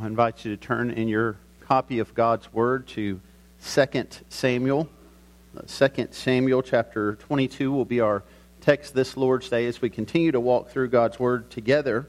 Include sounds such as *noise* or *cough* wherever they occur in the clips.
I invite you to turn in your copy of God's Word to 2 Samuel. 2 uh, Samuel chapter 22 will be our text this Lord's Day as we continue to walk through God's Word together.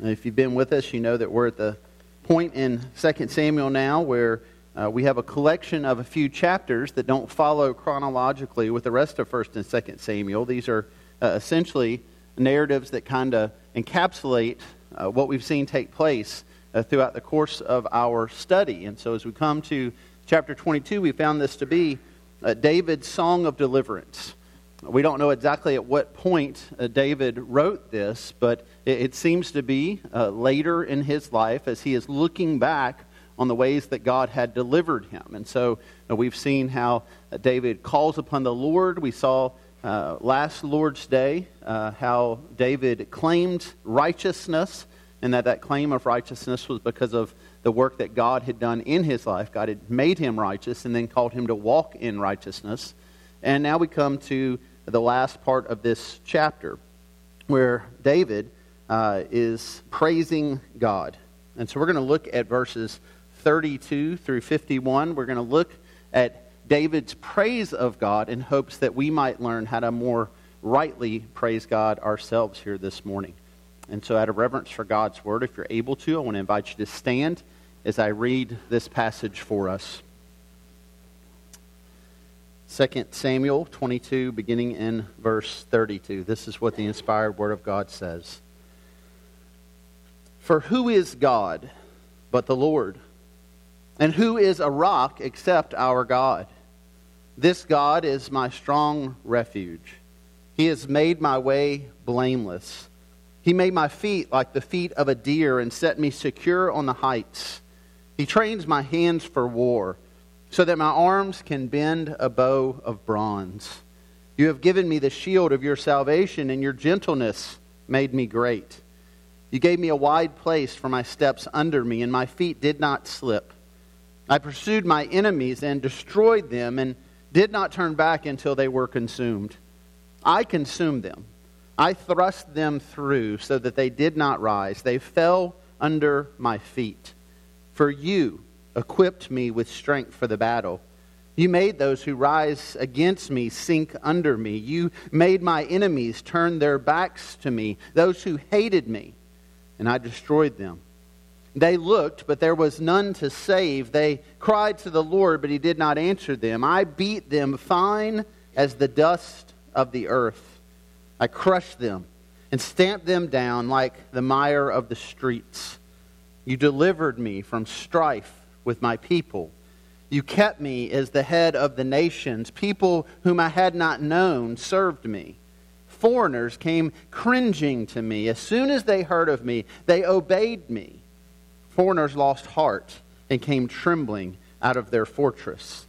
And if you've been with us, you know that we're at the point in 2 Samuel now where uh, we have a collection of a few chapters that don't follow chronologically with the rest of 1st and 2nd Samuel. These are uh, essentially narratives that kind of encapsulate uh, what we've seen take place uh, throughout the course of our study. And so as we come to chapter 22, we found this to be uh, David's song of deliverance. We don't know exactly at what point uh, David wrote this, but it, it seems to be uh, later in his life as he is looking back on the ways that God had delivered him. And so uh, we've seen how uh, David calls upon the Lord. We saw uh, last Lord's Day uh, how David claimed righteousness and that that claim of righteousness was because of the work that God had done in his life. God had made him righteous and then called him to walk in righteousness. And now we come to the last part of this chapter where David uh, is praising God. And so we're going to look at verses 32 through 51. We're going to look at David's praise of God in hopes that we might learn how to more rightly praise God ourselves here this morning. And so, out of reverence for God's word, if you're able to, I want to invite you to stand as I read this passage for us. 2 Samuel 22, beginning in verse 32. This is what the inspired word of God says. For who is God but the Lord? And who is a rock except our God? This God is my strong refuge. He has made my way blameless. He made my feet like the feet of a deer and set me secure on the heights. He trains my hands for war so that my arms can bend a bow of bronze. You have given me the shield of your salvation, and your gentleness made me great. You gave me a wide place for my steps under me, and my feet did not slip. I pursued my enemies and destroyed them, and did not turn back until they were consumed. I consumed them I thrust them through so that they did not rise. They fell under my feet. For you equipped me with strength for the battle. You made those who rise against me sink under me. You made my enemies turn their backs to me, those who hated me, and I destroyed them. They looked, but there was none to save. They cried to the Lord, but he did not answer them. I beat them fine as the dust of the earth. I crushed them and stamped them down like the mire of the streets. You delivered me from strife with my people. You kept me as the head of the nations. People whom I had not known served me. Foreigners came cringing to me. As soon as they heard of me, they obeyed me. Foreigners lost heart and came trembling out of their fortress.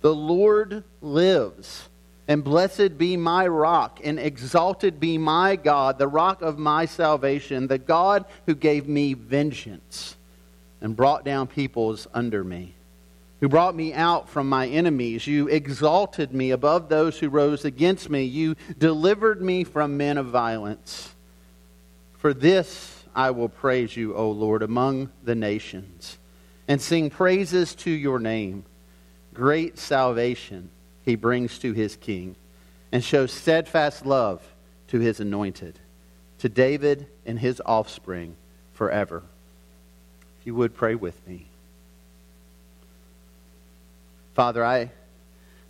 The Lord lives. And blessed be my rock, and exalted be my God, the rock of my salvation, the God who gave me vengeance and brought down peoples under me, who brought me out from my enemies. You exalted me above those who rose against me. You delivered me from men of violence. For this I will praise you, O Lord, among the nations, and sing praises to your name. Great salvation he brings to his king and shows steadfast love to his anointed, to David and his offspring forever. If you would pray with me. Father, I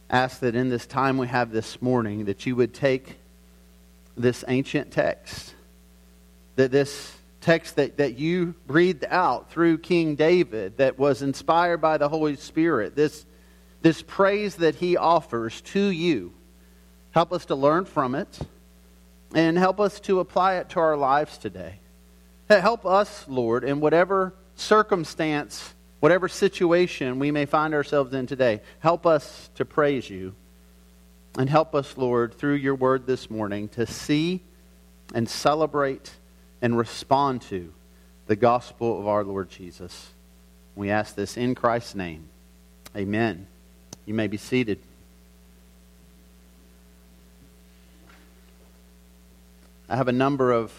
ask that in this time we have this morning that you would take this ancient text, that this text that, that you breathed out through King David, that was inspired by the Holy Spirit, this this praise that he offers to you. Help us to learn from it and help us to apply it to our lives today. Help us, Lord, in whatever circumstance, whatever situation we may find ourselves in today. Help us to praise you. And help us, Lord, through your word this morning to see and celebrate and respond to the gospel of our Lord Jesus. We ask this in Christ's name. Amen. You may be seated. I have a number of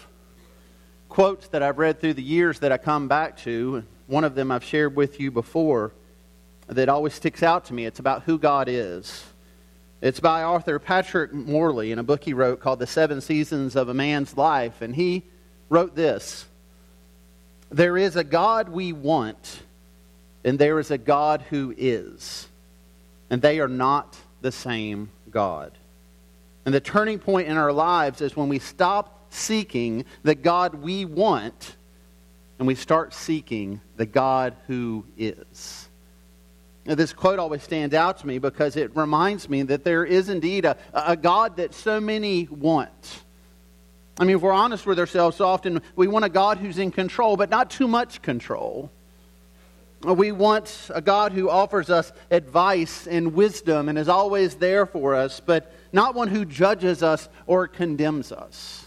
quotes that I've read through the years that I come back to. One of them I've shared with you before that always sticks out to me. It's about who God is. It's by author Patrick Morley in a book he wrote called The Seven Seasons of a Man's Life. And he wrote this There is a God we want, and there is a God who is. And they are not the same God. And the turning point in our lives is when we stop seeking the God we want and we start seeking the God who is. Now, this quote always stands out to me because it reminds me that there is indeed a, a God that so many want. I mean, if we're honest with ourselves, often we want a God who's in control, but not too much control. We want a God who offers us advice and wisdom and is always there for us, but not one who judges us or condemns us.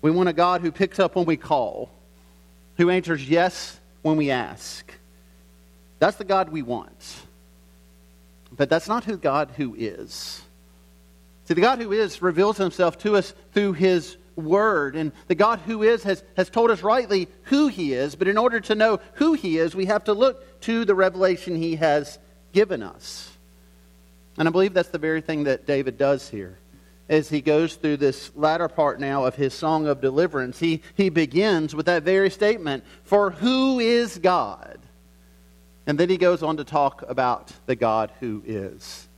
We want a God who picks up when we call, who answers yes when we ask. That's the God we want. But that's not who God who is. See, the God who is reveals himself to us through his word. And the God who is has, has told us rightly who he is. But in order to know who he is, we have to look to the revelation he has given us. And I believe that's the very thing that David does here as he goes through this latter part now of his song of deliverance. He, he begins with that very statement For who is God? And then he goes on to talk about the God who is.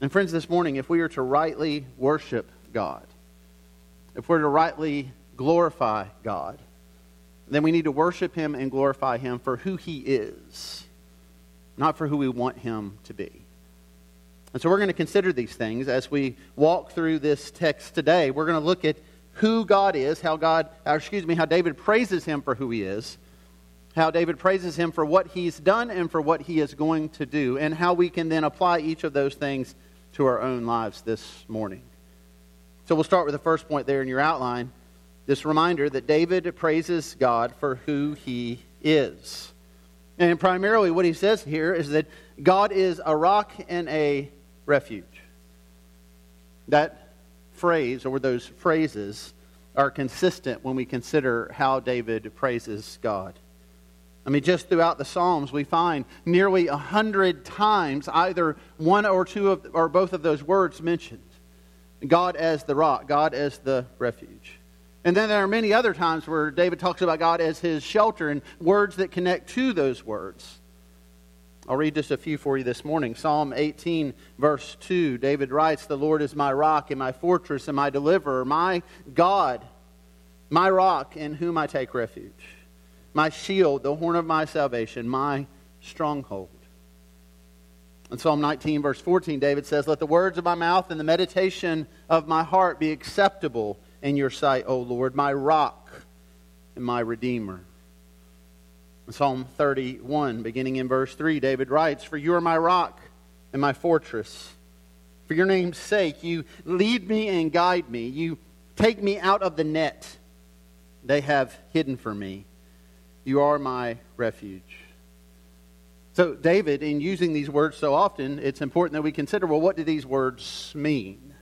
And, friends, this morning, if we are to rightly worship God, if we're to rightly glorify God, then we need to worship him and glorify him for who he is, not for who we want him to be. And so we're going to consider these things as we walk through this text today. We're going to look at who God is, how God, uh, excuse me, how David praises him for who he is, how David praises him for what he's done and for what he is going to do, and how we can then apply each of those things to our own lives this morning. So we'll start with the first point there in your outline this reminder that David praises God for who he is. And primarily what he says here is that God is a rock and a refuge. That phrase, or those phrases, are consistent when we consider how David praises God. I mean, just throughout the Psalms, we find nearly a hundred times either one or two of, or both of those words mentioned. God as the rock, God as the refuge. And then there are many other times where David talks about God as his shelter and words that connect to those words. I'll read just a few for you this morning. Psalm 18, verse 2. David writes, The Lord is my rock and my fortress and my deliverer, my God, my rock in whom I take refuge, my shield, the horn of my salvation, my stronghold. In Psalm 19, verse 14, David says, Let the words of my mouth and the meditation of my heart be acceptable in your sight, O Lord, my rock and my redeemer. In Psalm 31, beginning in verse 3, David writes, For you are my rock and my fortress. For your name's sake, you lead me and guide me. You take me out of the net they have hidden for me. You are my refuge. So, David, in using these words so often, it's important that we consider well, what do these words mean?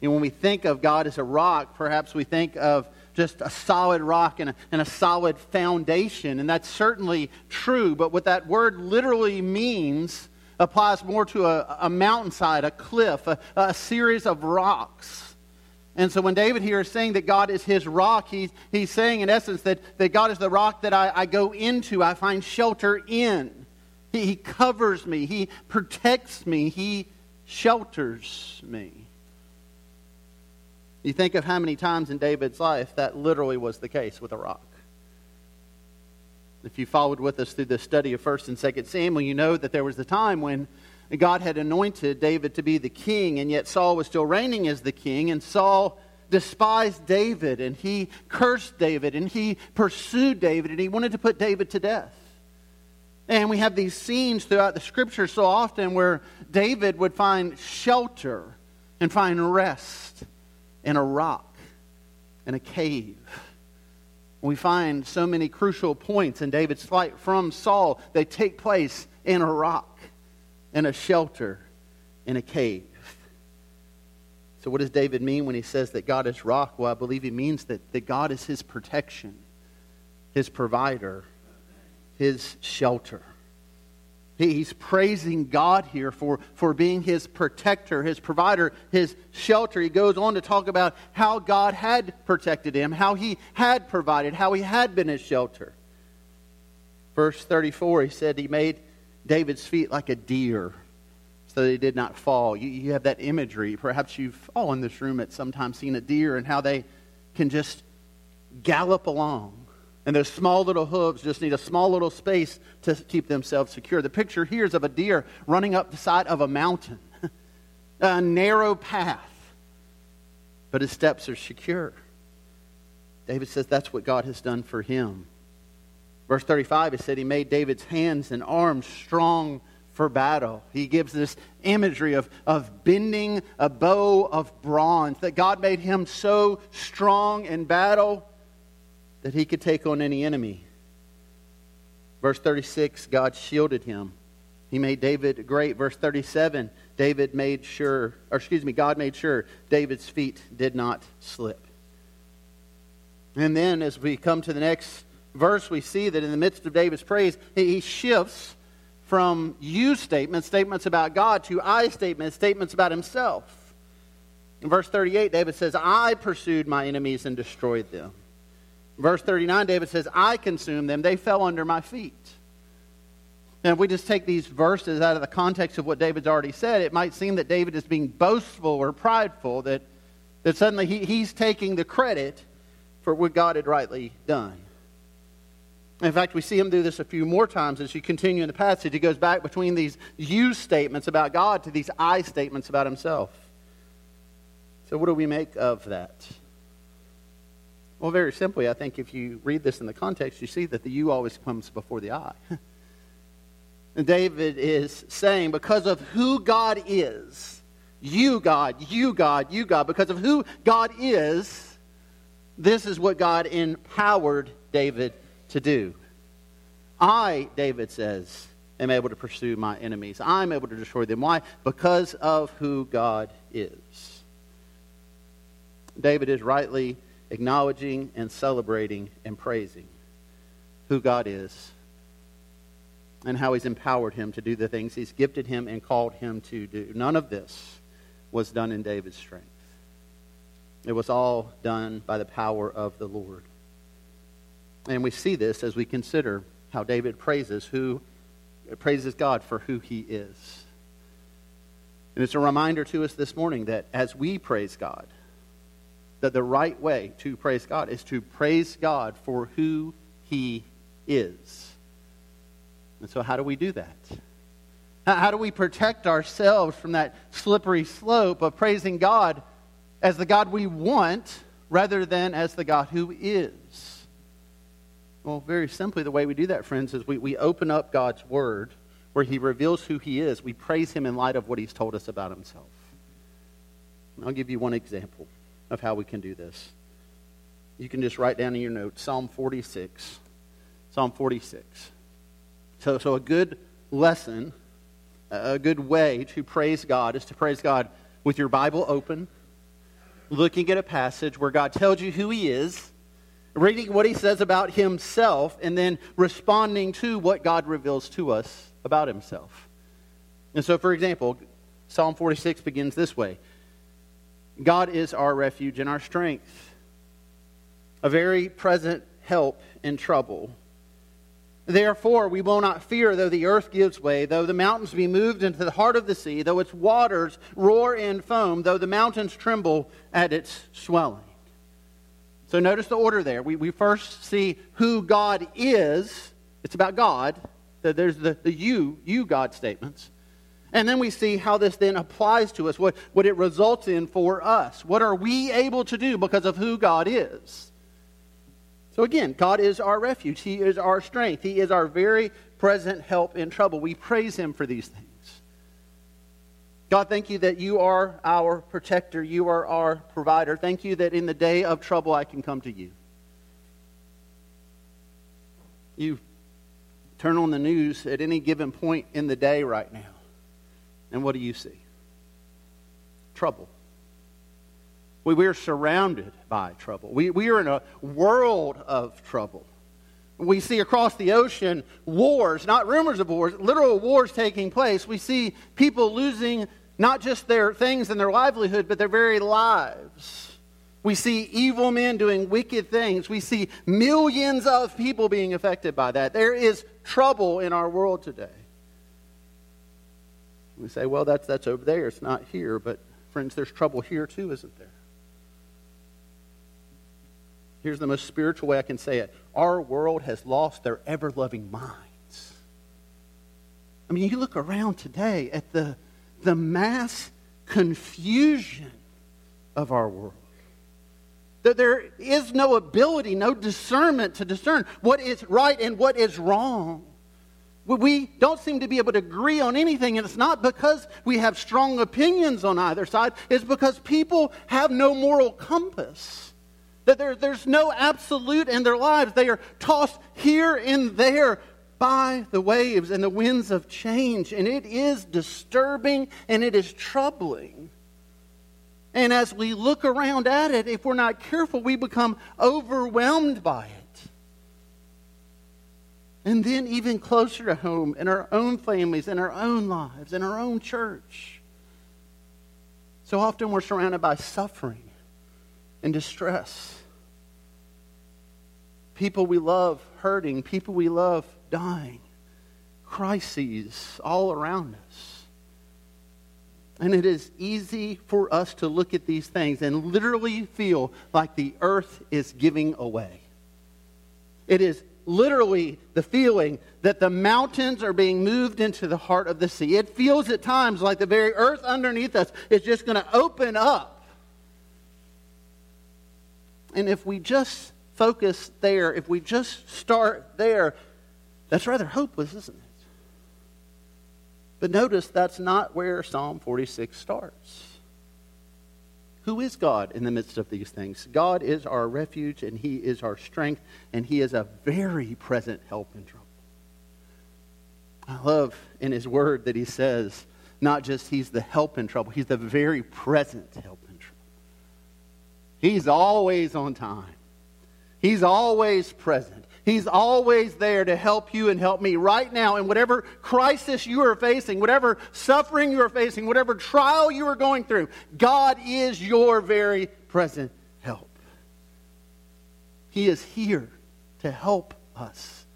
And when we think of God as a rock, perhaps we think of just a solid rock and a, and a solid foundation. And that's certainly true. But what that word literally means applies more to a, a mountainside, a cliff, a, a series of rocks. And so when David here is saying that God is his rock, he's, he's saying in essence that, that God is the rock that I, I go into, I find shelter in. He, he covers me, he protects me, he shelters me. You think of how many times in David's life that literally was the case with a rock. If you followed with us through the study of 1st and 2nd Samuel, you know that there was a time when God had anointed David to be the king, and yet Saul was still reigning as the king, and Saul despised David, and he cursed David, and he pursued David, and he wanted to put David to death. And we have these scenes throughout the scripture so often where David would find shelter and find rest in a rock, in a cave. We find so many crucial points in David's flight from Saul. They take place in a rock, in a shelter, in a cave. So, what does David mean when he says that God is rock? Well, I believe he means that, that God is his protection, his provider, his shelter. He's praising God here for, for being his protector, his provider, his shelter. He goes on to talk about how God had protected him, how he had provided, how he had been his shelter. Verse 34, he said he made David's feet like a deer so he did not fall. You, you have that imagery. Perhaps you've all in this room at some time seen a deer and how they can just gallop along and those small little hooves just need a small little space to keep themselves secure. The picture here is of a deer running up the side of a mountain, *laughs* a narrow path, but his steps are secure. David says that's what God has done for him. Verse 35, it said he made David's hands and arms strong for battle. He gives this imagery of, of bending a bow of bronze, that God made him so strong in battle that he could take on any enemy. Verse 36, God shielded him. He made David great. Verse 37, David made sure, or excuse me, God made sure David's feet did not slip. And then as we come to the next verse, we see that in the midst of David's praise, he shifts from you statements, statements about God, to I statements, statements about himself. In verse 38, David says, I pursued my enemies and destroyed them. Verse 39, David says, I consumed them. They fell under my feet. And if we just take these verses out of the context of what David's already said, it might seem that David is being boastful or prideful, that, that suddenly he, he's taking the credit for what God had rightly done. In fact, we see him do this a few more times as you continue in the passage. He goes back between these you statements about God to these I statements about himself. So, what do we make of that? Well, very simply, I think if you read this in the context, you see that the you always comes before the I. *laughs* and David is saying, because of who God is, you, God, you, God, you, God, because of who God is, this is what God empowered David to do. I, David says, am able to pursue my enemies. I'm able to destroy them. Why? Because of who God is. David is rightly acknowledging and celebrating and praising who God is and how He's empowered him to do the things He's gifted him and called him to do. None of this was done in David's strength, it was all done by the power of the Lord. And we see this as we consider how David praises who praises God for who he is. And it's a reminder to us this morning that as we praise God, that the right way to praise God is to praise God for who He is. And so, how do we do that? How do we protect ourselves from that slippery slope of praising God as the God we want rather than as the God who is? Well, very simply, the way we do that, friends, is we, we open up God's Word where He reveals who He is. We praise Him in light of what He's told us about Himself. And I'll give you one example of how we can do this. You can just write down in your notes Psalm 46. Psalm 46. So, so a good lesson, a good way to praise God is to praise God with your Bible open, looking at a passage where God tells you who He is, reading what He says about Himself, and then responding to what God reveals to us about Himself. And so, for example, Psalm 46 begins this way God is our refuge and our strength, a very present help in trouble. Therefore, we will not fear though the earth gives way, though the mountains be moved into the heart of the sea, though its waters roar and foam, though the mountains tremble at its swelling. So notice the order there. We, we first see who God is. It's about God. There's the, the you, you God statements. And then we see how this then applies to us, what, what it results in for us. What are we able to do because of who God is? So again, God is our refuge. He is our strength. He is our very present help in trouble. We praise Him for these things. God, thank you that you are our protector. You are our provider. Thank you that in the day of trouble I can come to you. You turn on the news at any given point in the day right now and what do you see? Trouble. We, we're surrounded by trouble. We, we are in a world of trouble. We see across the ocean wars, not rumors of wars, literal wars taking place. We see people losing not just their things and their livelihood, but their very lives. We see evil men doing wicked things. We see millions of people being affected by that. There is trouble in our world today. We say, well, that's, that's over there. It's not here. But, friends, there's trouble here too, isn't there? Here's the most spiritual way I can say it our world has lost their ever loving minds. I mean, you look around today at the, the mass confusion of our world. That there is no ability, no discernment to discern what is right and what is wrong. We don't seem to be able to agree on anything, and it's not because we have strong opinions on either side, it's because people have no moral compass. That there, there's no absolute in their lives. They are tossed here and there by the waves and the winds of change, and it is disturbing and it is troubling. And as we look around at it, if we're not careful, we become overwhelmed by it. And then, even closer to home, in our own families, in our own lives, in our own church. So often we're surrounded by suffering and distress. People we love hurting, people we love dying, crises all around us. And it is easy for us to look at these things and literally feel like the earth is giving away. It is literally the feeling that the mountains are being moved into the heart of the sea. It feels at times like the very earth underneath us is just going to open up. And if we just focus there, if we just start there, that's rather hopeless, isn't it? But notice that's not where Psalm 46 starts. Who is God in the midst of these things? God is our refuge and He is our strength, and He is a very present help in trouble. I love in His word that He says, not just He's the help in trouble, He's the very present help in trouble. He's always on time, He's always present. He's always there to help you and help me right now in whatever crisis you are facing, whatever suffering you are facing, whatever trial you are going through. God is your very present help. He is here to help us,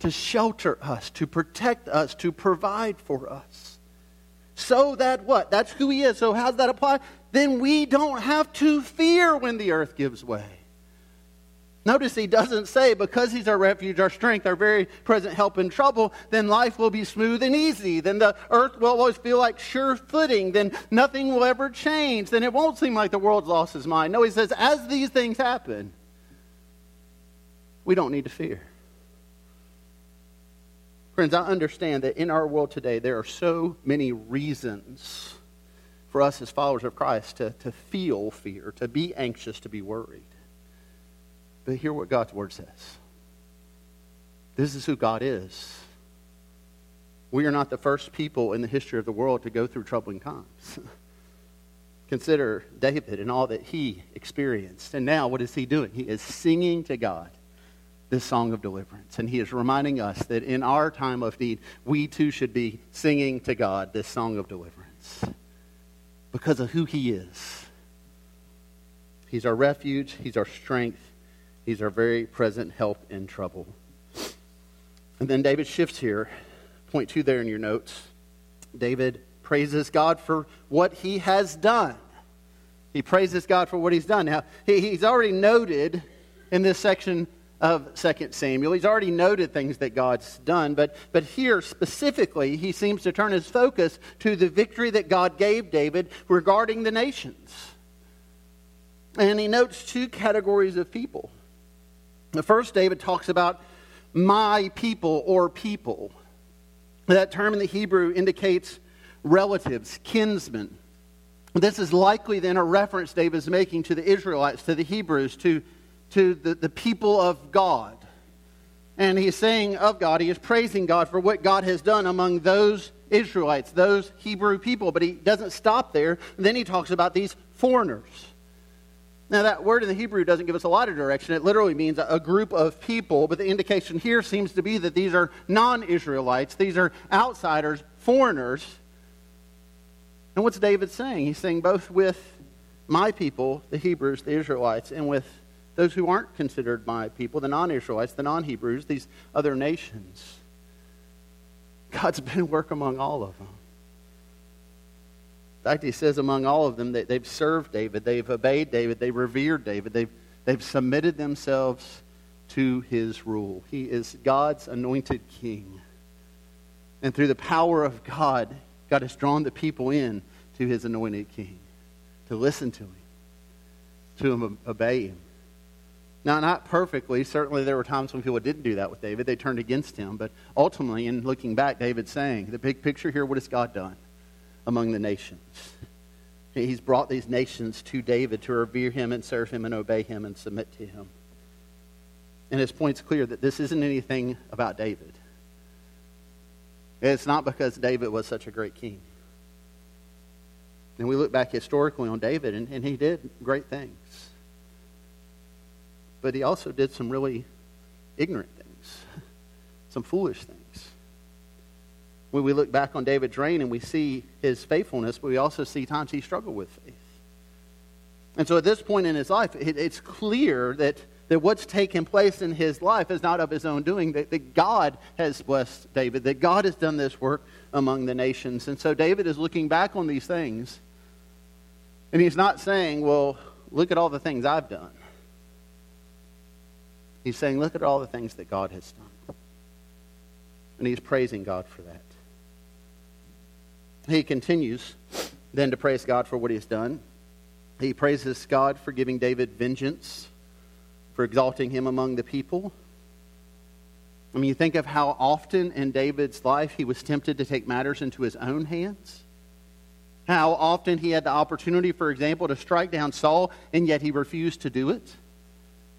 to shelter us, to protect us, to provide for us. So that what? That's who He is. So, how does that apply? Then we don't have to fear when the earth gives way. Notice he doesn't say, because he's our refuge, our strength, our very present help in trouble, then life will be smooth and easy. Then the earth will always feel like sure footing. Then nothing will ever change. Then it won't seem like the world's lost its mind. No, he says, as these things happen, we don't need to fear. Friends, I understand that in our world today, there are so many reasons for us as followers of Christ to, to feel fear, to be anxious, to be worried. But hear what God's word says. This is who God is. We are not the first people in the history of the world to go through troubling times. *laughs* Consider David and all that he experienced. And now, what is he doing? He is singing to God this song of deliverance. And he is reminding us that in our time of need, we too should be singing to God this song of deliverance because of who he is. He's our refuge, he's our strength, He's our very present help in trouble. And then David shifts here. Point two there in your notes. David praises God for what he has done. He praises God for what he's done. Now, he, he's already noted in this section of 2 Samuel, he's already noted things that God's done, but, but here specifically, he seems to turn his focus to the victory that God gave David regarding the nations. And he notes two categories of people. The first, David talks about my people or people. That term in the Hebrew indicates relatives, kinsmen. This is likely then a reference David is making to the Israelites, to the Hebrews, to, to the, the people of God. And he's saying of God, he is praising God for what God has done among those Israelites, those Hebrew people. But he doesn't stop there. then he talks about these foreigners. Now, that word in the Hebrew doesn't give us a lot of direction. It literally means a group of people, but the indication here seems to be that these are non Israelites, these are outsiders, foreigners. And what's David saying? He's saying both with my people, the Hebrews, the Israelites, and with those who aren't considered my people, the non Israelites, the non Hebrews, these other nations. God's been at work among all of them. In fact, he says among all of them that they've served David, they've obeyed David, they've revered David, they've, they've submitted themselves to his rule. He is God's anointed king. And through the power of God, God has drawn the people in to his anointed king, to listen to him, to obey him. Now, not perfectly. Certainly, there were times when people didn't do that with David. They turned against him. But ultimately, in looking back, David's saying, the big picture here, what has God done? Among the nations. He's brought these nations to David to revere him and serve him and obey him and submit to him. And his point's clear that this isn't anything about David. It's not because David was such a great king. And we look back historically on David, and, and he did great things. But he also did some really ignorant things, some foolish things when we look back on David's reign and we see his faithfulness, but we also see times he struggled with faith. And so at this point in his life, it, it's clear that, that what's taken place in his life is not of his own doing, that, that God has blessed David, that God has done this work among the nations. And so David is looking back on these things, and he's not saying, well, look at all the things I've done. He's saying, look at all the things that God has done. And he's praising God for that. He continues then to praise God for what he has done. He praises God for giving David vengeance, for exalting him among the people. I mean, you think of how often in David's life he was tempted to take matters into his own hands. How often he had the opportunity, for example, to strike down Saul, and yet he refused to do it.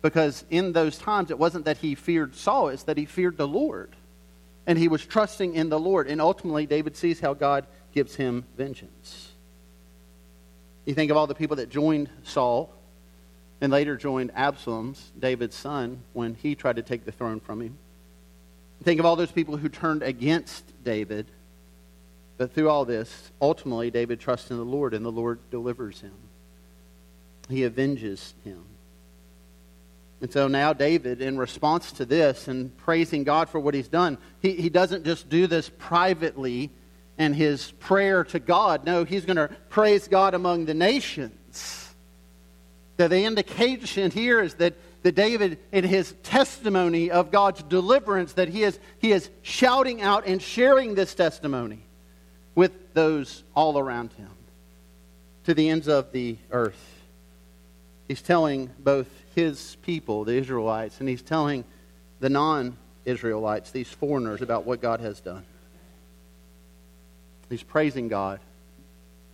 Because in those times, it wasn't that he feared Saul, it's that he feared the Lord. And he was trusting in the Lord. And ultimately, David sees how God gives him vengeance. You think of all the people that joined Saul and later joined Absalom's, David's son, when he tried to take the throne from him. Think of all those people who turned against David. But through all this, ultimately, David trusts in the Lord, and the Lord delivers him. He avenges him. And so now, David, in response to this and praising God for what he's done, he, he doesn't just do this privately and his prayer to God. No, he's going to praise God among the nations. The, the indication here is that, that David, in his testimony of God's deliverance, that he is, he is shouting out and sharing this testimony with those all around him to the ends of the earth. He's telling both his people, the Israelites, and he's telling the non Israelites, these foreigners, about what God has done. He's praising God,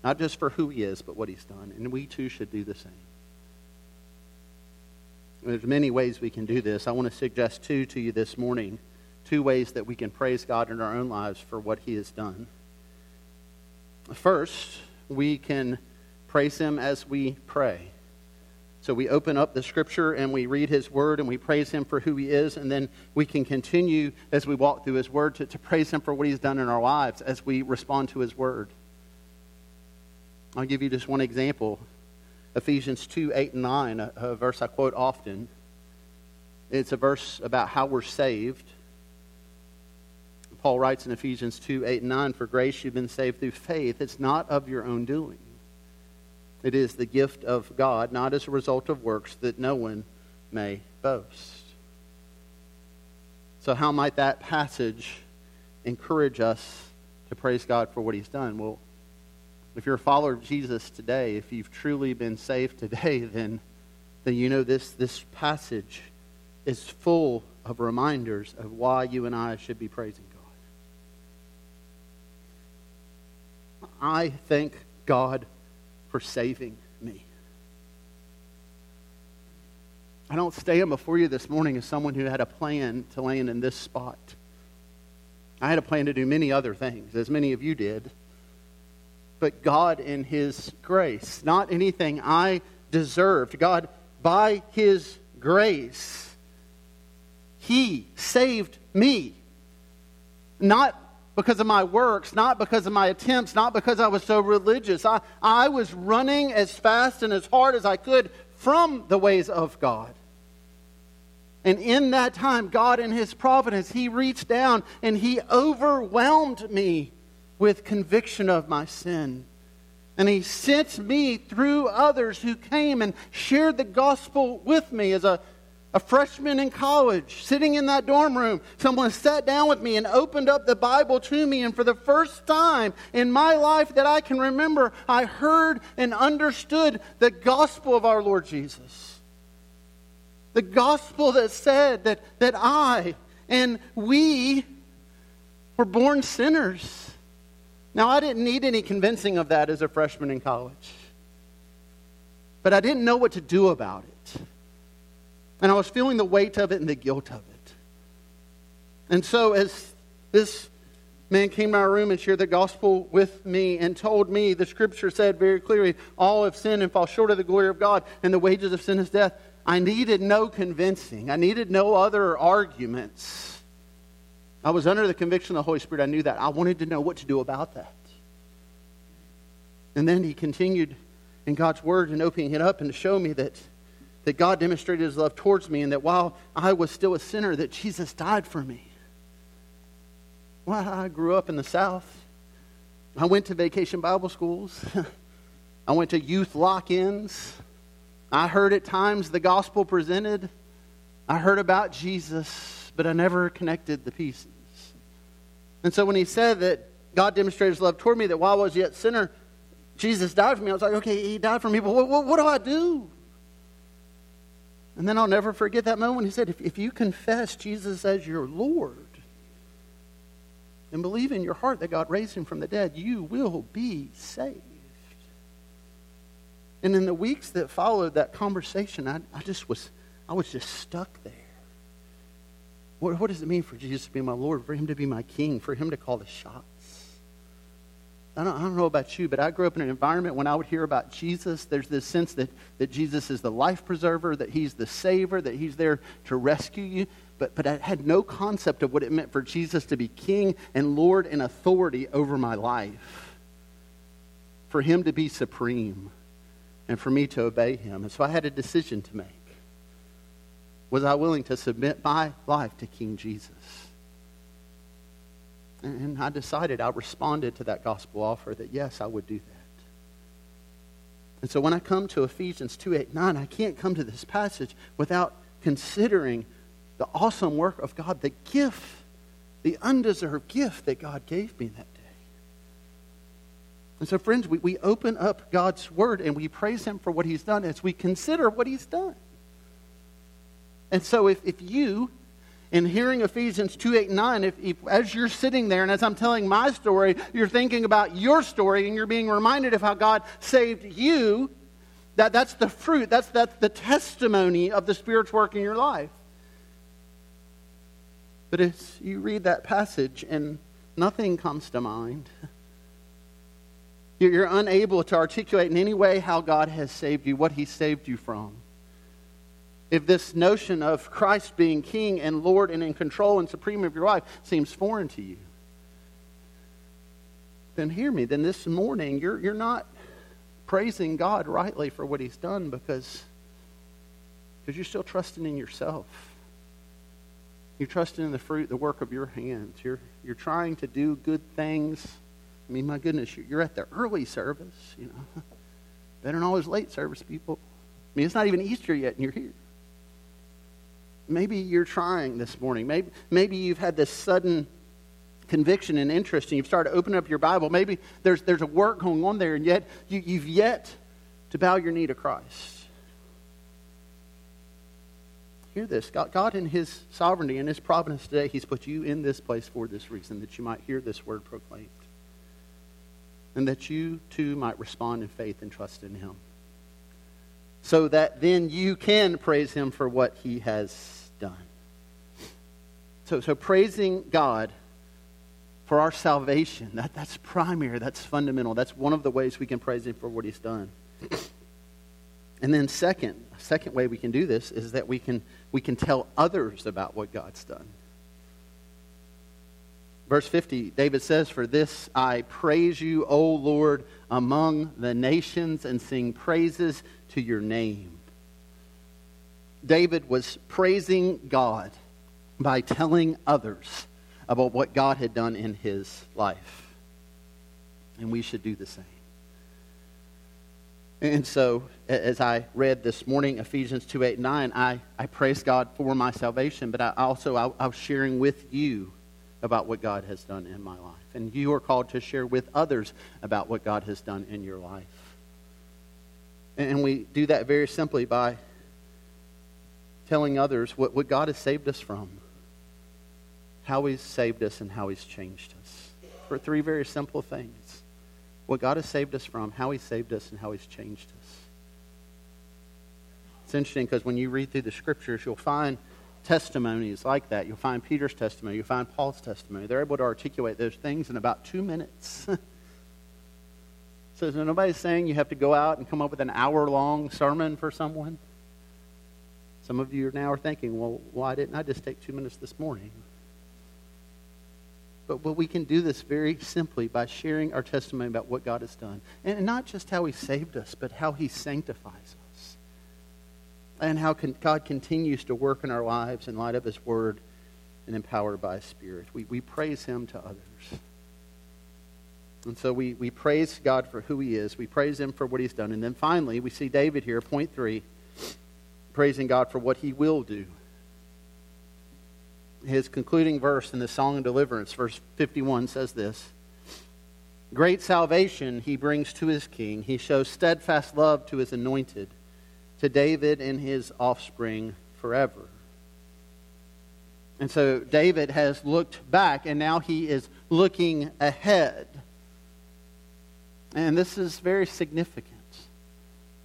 not just for who he is, but what he's done. And we too should do the same. There's many ways we can do this. I want to suggest two to you this morning. Two ways that we can praise God in our own lives for what he has done. First, we can praise him as we pray. So we open up the scripture and we read his word and we praise him for who he is. And then we can continue as we walk through his word to, to praise him for what he's done in our lives as we respond to his word. I'll give you just one example Ephesians 2 8 and 9, a, a verse I quote often. It's a verse about how we're saved. Paul writes in Ephesians 2 8 and 9, For grace you've been saved through faith. It's not of your own doing. It is the gift of God, not as a result of works, that no one may boast. So, how might that passage encourage us to praise God for what He's done? Well, if you're a follower of Jesus today, if you've truly been saved today, *laughs* then, then you know this, this passage is full of reminders of why you and I should be praising God. I thank God for saving me. I don't stand before you this morning as someone who had a plan to land in this spot. I had a plan to do many other things, as many of you did. But God, in His grace, not anything I deserved. God, by His grace, He saved me. Not because of my works, not because of my attempts, not because I was so religious. I, I was running as fast and as hard as I could from the ways of God. And in that time, God, in His providence, He reached down and He overwhelmed me with conviction of my sin. And He sent me through others who came and shared the gospel with me as a a freshman in college, sitting in that dorm room, someone sat down with me and opened up the Bible to me. And for the first time in my life that I can remember, I heard and understood the gospel of our Lord Jesus. The gospel that said that, that I and we were born sinners. Now, I didn't need any convincing of that as a freshman in college, but I didn't know what to do about it. And I was feeling the weight of it and the guilt of it. And so, as this man came to my room and shared the gospel with me and told me the scripture said very clearly, all have sinned and fall short of the glory of God, and the wages of sin is death. I needed no convincing, I needed no other arguments. I was under the conviction of the Holy Spirit. I knew that. I wanted to know what to do about that. And then he continued in God's word and opening it up and to show me that that God demonstrated his love towards me and that while I was still a sinner, that Jesus died for me. Well, I grew up in the South. I went to vacation Bible schools. *laughs* I went to youth lock ins. I heard at times the gospel presented. I heard about Jesus, but I never connected the pieces. And so when he said that God demonstrated his love toward me, that while I was yet sinner, Jesus died for me, I was like, okay, he died for me, but what, what, what do I do? And then I'll never forget that moment. He said, if, if you confess Jesus as your Lord and believe in your heart that God raised him from the dead, you will be saved. And in the weeks that followed that conversation, I, I just was, I was just stuck there. What, what does it mean for Jesus to be my Lord, for him to be my king, for him to call the shots? I don't, I don't know about you, but I grew up in an environment when I would hear about Jesus, there's this sense that, that Jesus is the life preserver, that he's the savior, that he's there to rescue you. But, but I had no concept of what it meant for Jesus to be king and Lord and authority over my life, for him to be supreme, and for me to obey him. And so I had a decision to make. Was I willing to submit my life to King Jesus? And I decided, I responded to that gospel offer that yes, I would do that. And so when I come to Ephesians 2 8, 9, I can't come to this passage without considering the awesome work of God, the gift, the undeserved gift that God gave me that day. And so, friends, we, we open up God's word and we praise Him for what He's done as we consider what He's done. And so, if, if you in hearing Ephesians 2 8 9, if, if, as you're sitting there and as I'm telling my story, you're thinking about your story and you're being reminded of how God saved you, that, that's the fruit, that's, that's the testimony of the Spirit's work in your life. But as you read that passage and nothing comes to mind, *laughs* you're unable to articulate in any way how God has saved you, what He saved you from if this notion of Christ being king and Lord and in control and supreme of your life seems foreign to you, then hear me. Then this morning, you're, you're not praising God rightly for what he's done because, because you're still trusting in yourself. You're trusting in the fruit, the work of your hands. You're, you're trying to do good things. I mean, my goodness, you're at the early service, you know. *laughs* Better than always late service, people. I mean, it's not even Easter yet, and you're here maybe you're trying this morning. Maybe, maybe you've had this sudden conviction and interest and you've started opening up your Bible. Maybe there's, there's a work going on there, and yet you, you've yet to bow your knee to Christ. Hear this God, God, in His sovereignty and His providence today, He's put you in this place for this reason, that you might hear this word proclaimed. And that you too might respond in faith and trust in Him. So that then you can praise Him for what He has done. So, so praising God for our salvation, that, that's primary, that's fundamental. That's one of the ways we can praise Him for what He's done. *clears throat* And then second, second way we can do this is that we can we can tell others about what God's done. Verse 50, David says, For this I praise you, O Lord, among the nations, and sing praises to your name. David was praising God by telling others about what God had done in his life. And we should do the same. And so, as I read this morning, Ephesians 2 8 9, I, I praise God for my salvation, but I also I, I was sharing with you about what God has done in my life. And you are called to share with others about what God has done in your life. And we do that very simply by telling others what, what God has saved us from, how He's saved us, and how He's changed us. For three very simple things what God has saved us from, how He saved us, and how He's changed us. It's interesting because when you read through the scriptures, you'll find testimonies like that. You'll find Peter's testimony, you'll find Paul's testimony. They're able to articulate those things in about two minutes. *laughs* so, nobody's saying you have to go out and come up with an hour long sermon for someone. Some of you now are thinking, well, why didn't I just take two minutes this morning? But, but we can do this very simply by sharing our testimony about what God has done. And not just how He saved us, but how He sanctifies us. And how God continues to work in our lives in light of His Word and empowered by His Spirit. We, we praise Him to others. And so we, we praise God for who He is. We praise Him for what He's done. And then finally, we see David here, point three, praising God for what He will do his concluding verse in the Song of Deliverance, verse 51, says this Great salvation he brings to his king. He shows steadfast love to his anointed, to David and his offspring forever. And so David has looked back, and now he is looking ahead. And this is very significant.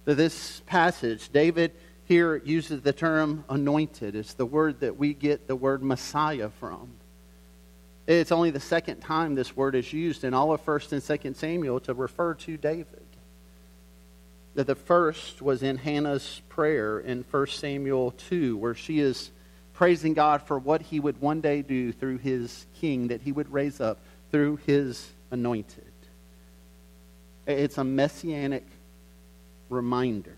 That this passage, David here uses the term anointed. It's the word that we get the word Messiah from. It's only the second time this word is used in all of 1st and 2nd Samuel to refer to David. That the first was in Hannah's prayer in 1 Samuel 2, where she is praising God for what he would one day do through his king that he would raise up through his anointed. It's a messianic reminder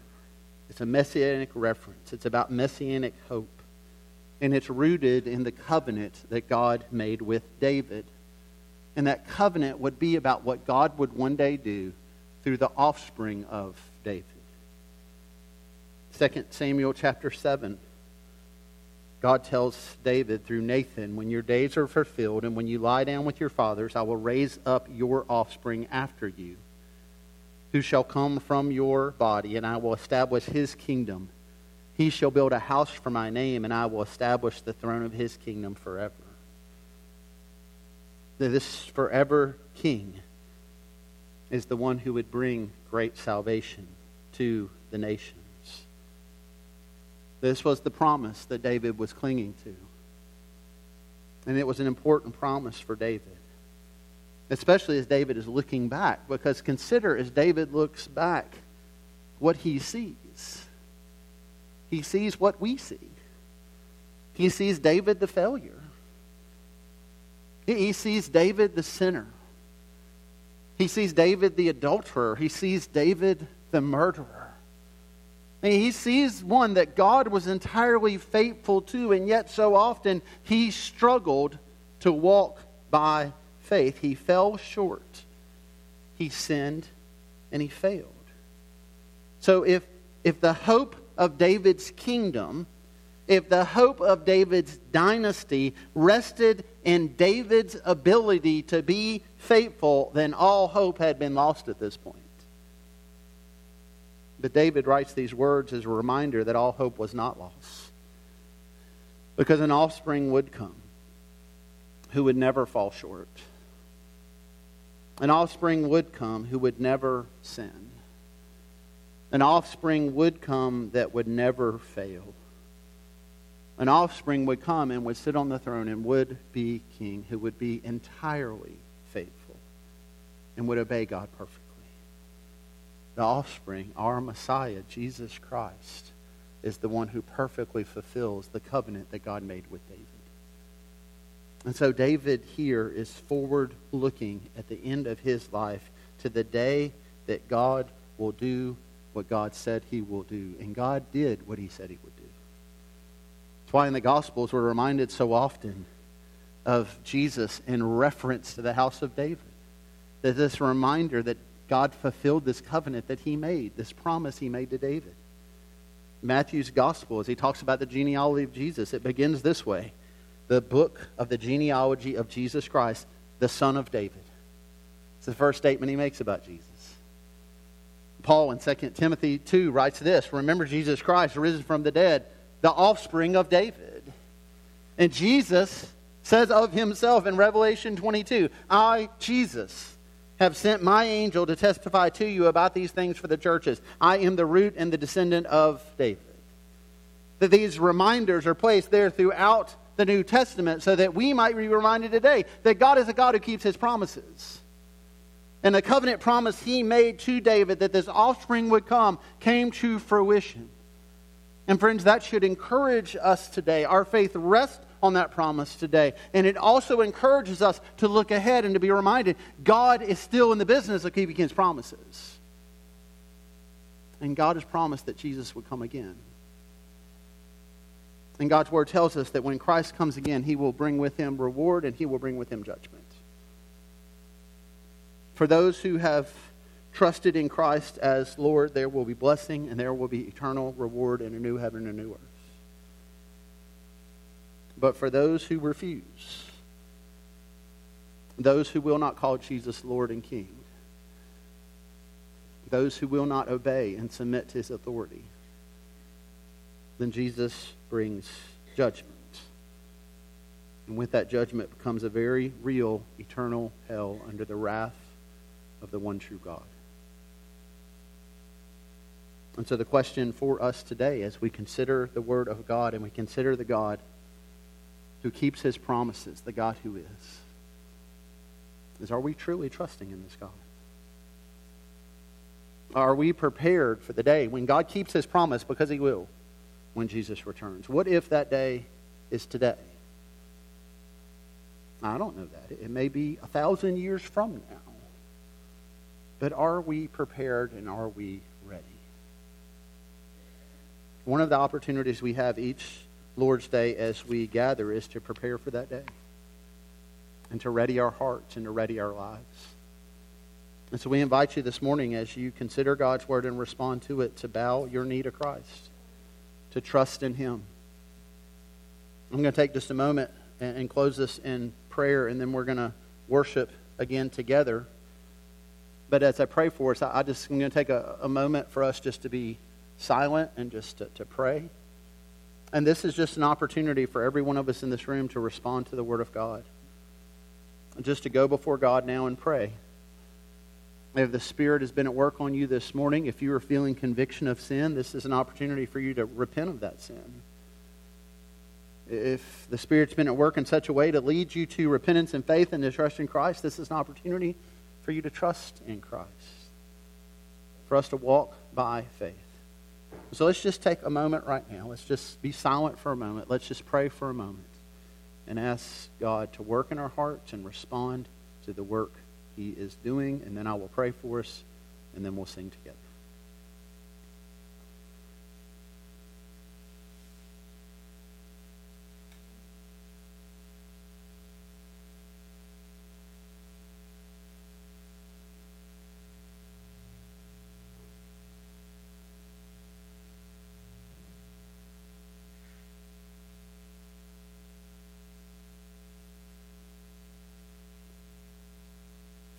it's a messianic reference. It's about messianic hope. And it's rooted in the covenant that God made with David. And that covenant would be about what God would one day do through the offspring of David. 2 Samuel chapter 7. God tells David through Nathan, When your days are fulfilled and when you lie down with your fathers, I will raise up your offspring after you who shall come from your body, and I will establish his kingdom. He shall build a house for my name, and I will establish the throne of his kingdom forever. This forever king is the one who would bring great salvation to the nations. This was the promise that David was clinging to. And it was an important promise for David especially as David is looking back. Because consider as David looks back what he sees. He sees what we see. He sees David the failure. He sees David the sinner. He sees David the adulterer. He sees David the murderer. And he sees one that God was entirely faithful to, and yet so often he struggled to walk by faith, he fell short. He sinned and he failed. So if, if the hope of David's kingdom, if the hope of David's dynasty rested in David's ability to be faithful, then all hope had been lost at this point. But David writes these words as a reminder that all hope was not lost. Because an offspring would come who would never fall short. An offspring would come who would never sin. An offspring would come that would never fail. An offspring would come and would sit on the throne and would be king, who would be entirely faithful and would obey God perfectly. the offspring, our Messiah, Jesus Christ, is the one who perfectly fulfills the covenant that God made with David. And so David here is forward looking at the end of his life to the day that God will do what God said he will do. And God did what he said he would do. That's why in the Gospels we're reminded so often of Jesus in reference to the house of David. That this reminder that God fulfilled this covenant that he made, this promise he made to David. Matthew's gospel, as he talks about the genealogy of Jesus, it begins this way the book of the genealogy of Jesus Christ, the son of David. It's the first statement he makes about Jesus. Paul in 2 Timothy 2 writes this Remember Jesus Christ, risen from the dead, the offspring of David. And Jesus says of himself in Revelation 22 I, Jesus, have sent my angel to testify to you about these things for the churches. I am the root and the descendant of David. That these reminders are placed there throughout the New Testament so that we might be reminded today that God is a God who keeps his promises. And the covenant promise he made to David that this offspring would come came to fruition. And friends, that should encourage us today. Our faith rests on that promise today. And it also encourages us to look ahead and to be reminded God is still in the business of keeping his promises. And God has promised that Jesus would come again. And God's word tells us that when Christ comes again, he will bring with him reward and he will bring with him judgment. For those who have trusted in Christ as Lord, there will be blessing and there will be eternal reward in a new heaven and a new earth. But for those who refuse, those who will not call Jesus Lord and King, those who will not obey and submit to his authority, then Jesus brings judgment. And with that judgment comes a very real eternal hell under the wrath of the one true God. And so the question for us today as we consider the Word of God and we consider the God who keeps his promises, the God who is, is are we truly trusting in this God? Are we prepared for the day when God keeps his promise because he will when Jesus returns? What if that day is today? I don't know that. It may be a thousand years from now. But are we prepared and are we ready? One of the opportunities we have each Lord's Day as we gather is to prepare for that day and to ready our hearts and to ready our lives. And so we invite you this morning as you consider God's word and respond to it to bow your knee to Christ, to trust in Him. I'm going to take just a moment and, close this in prayer, and then we're going to worship again together. But as I pray for us, I, just I'm going to take a, a moment for us just to be silent and just to, to pray. And this is just an opportunity for every one of us in this room to respond to the Word of God. Just to go before God now and pray. If the Spirit has been at work on you this morning, if you are feeling conviction of sin, this is an opportunity for you to repent of that sin. If the Spirit's been at work in such a way to lead you to repentance and faith and to trust in Christ, this is an opportunity for you to trust in Christ, for us to walk by faith. So let's just take a moment right now. Let's just be silent for a moment. Let's just pray for a moment and ask God to work in our hearts and respond to the work He is doing. And then I will pray for us, and then we'll sing together.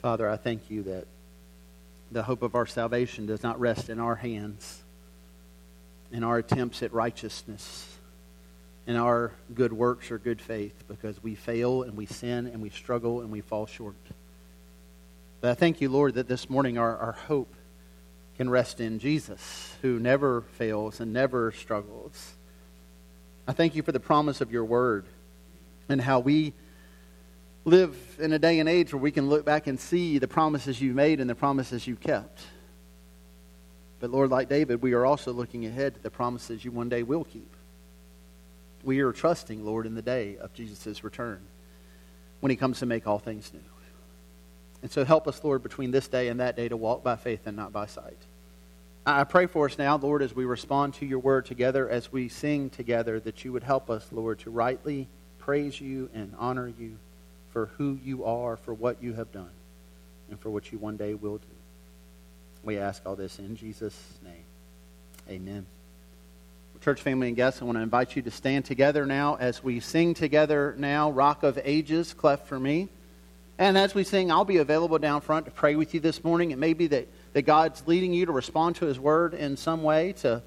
Father, I thank you that the hope of our salvation does not rest in our hands, in our attempts at righteousness, in our good works or good faith, because we fail and we sin and we struggle and we fall short. But I thank you, Lord, that this morning our, our hope can rest in Jesus, who never fails and never struggles. I thank you for the promise of your word and how we live in a day and age where we can look back and see the promises you made and the promises you kept. But Lord, like David, we are also looking ahead to the promises you one day will keep. We are trusting, Lord, in the day of Jesus' return when he comes to make all things new. And so help us, Lord, between this day and that day to walk by faith and not by sight. I pray for us now, Lord, as we respond to your word together, as we sing together, that you would help us, Lord, to rightly praise you and honor you for who you are, for what you have done, and for what you one day will do. We ask all this in Jesus' name. Amen. Church family and guests, I want to invite you to stand together now as we sing together now, Rock of Ages, Cleft for Me. And as we sing, I'll be available down front to pray with you this morning. It may be that, that God's leading you to respond to His Word in some way, to,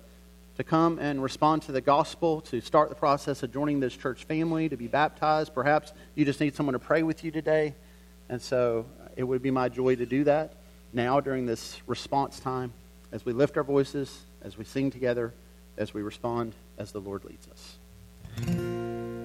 to come and respond to the gospel, to start the process of joining this church family, to be baptized. Perhaps you just need someone to pray with you today. And so uh, it would be my joy to do that now during this response time as we lift our voices, as we sing together, as we respond as the Lord leads us.